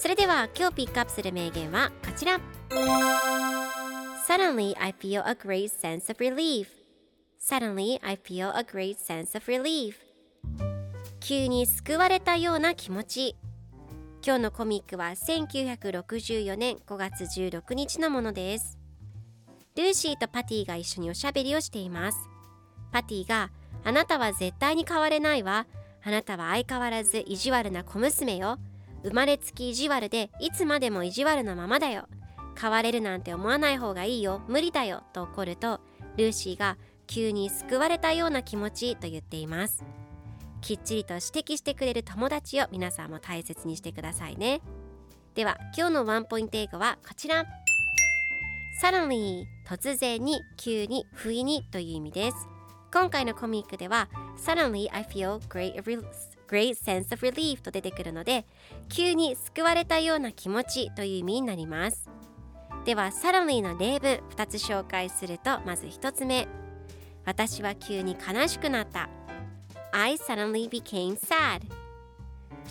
それでは今日ピックアップする名言はこちら。Suddenly I feel a great sense of relief. Suddenly I feel a great sense of relief. 急に救われたような気持ち。今日のコミックは1964年5月16日のものです。ルーシーとパティが一緒におしゃべりをしています。パティがあなたは絶対に変われないわ。あなたは相変わらず意地悪な小娘よ。生まれつき意地悪でいつまでも意地悪のままだよ。変われるなんて思わない方がいいよ。無理だよ。と怒るとルーシーが急に救われたような気持ちと言っています。きっちりと指摘してくれる友達を皆さんも大切にしてくださいね。では今日のワンポイント英語はこちら。Suddenly 突然に急に不意にという意味です。今回のコミックでは Suddenly I feel great, great sense of relief と出てくるので急に救われたような気持ちという意味になりますでは Suddenly の例文2つ紹介するとまず1つ目私は急に悲しくなった I suddenly became sad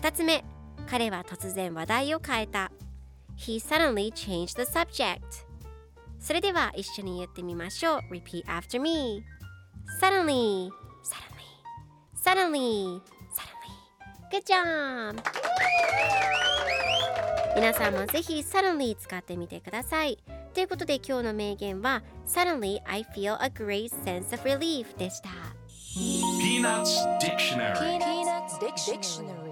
2つ目彼は突然話題を変えた He suddenly changed the subject それでは一緒に言ってみましょう Repeat after me Suddenly Suddenly Suddenly Suddenly みなさんもぜひ Suddenly 使ってみてください。ということで今日の名言は Suddenly I feel a great sense of relief でした。 Peanuts Dictionary。